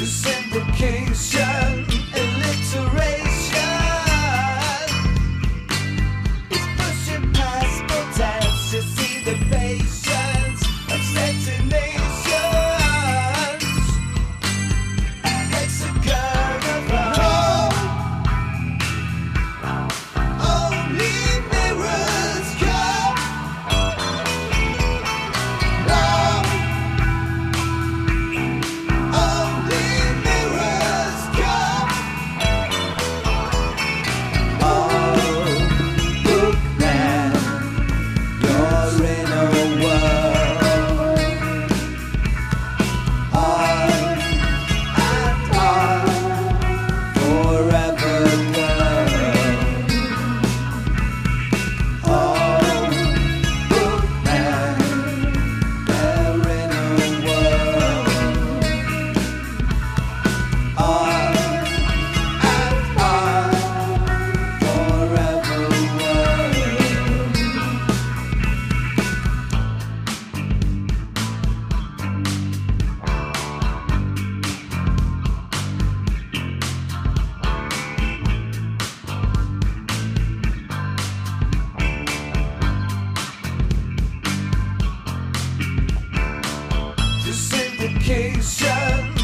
This implication Disindication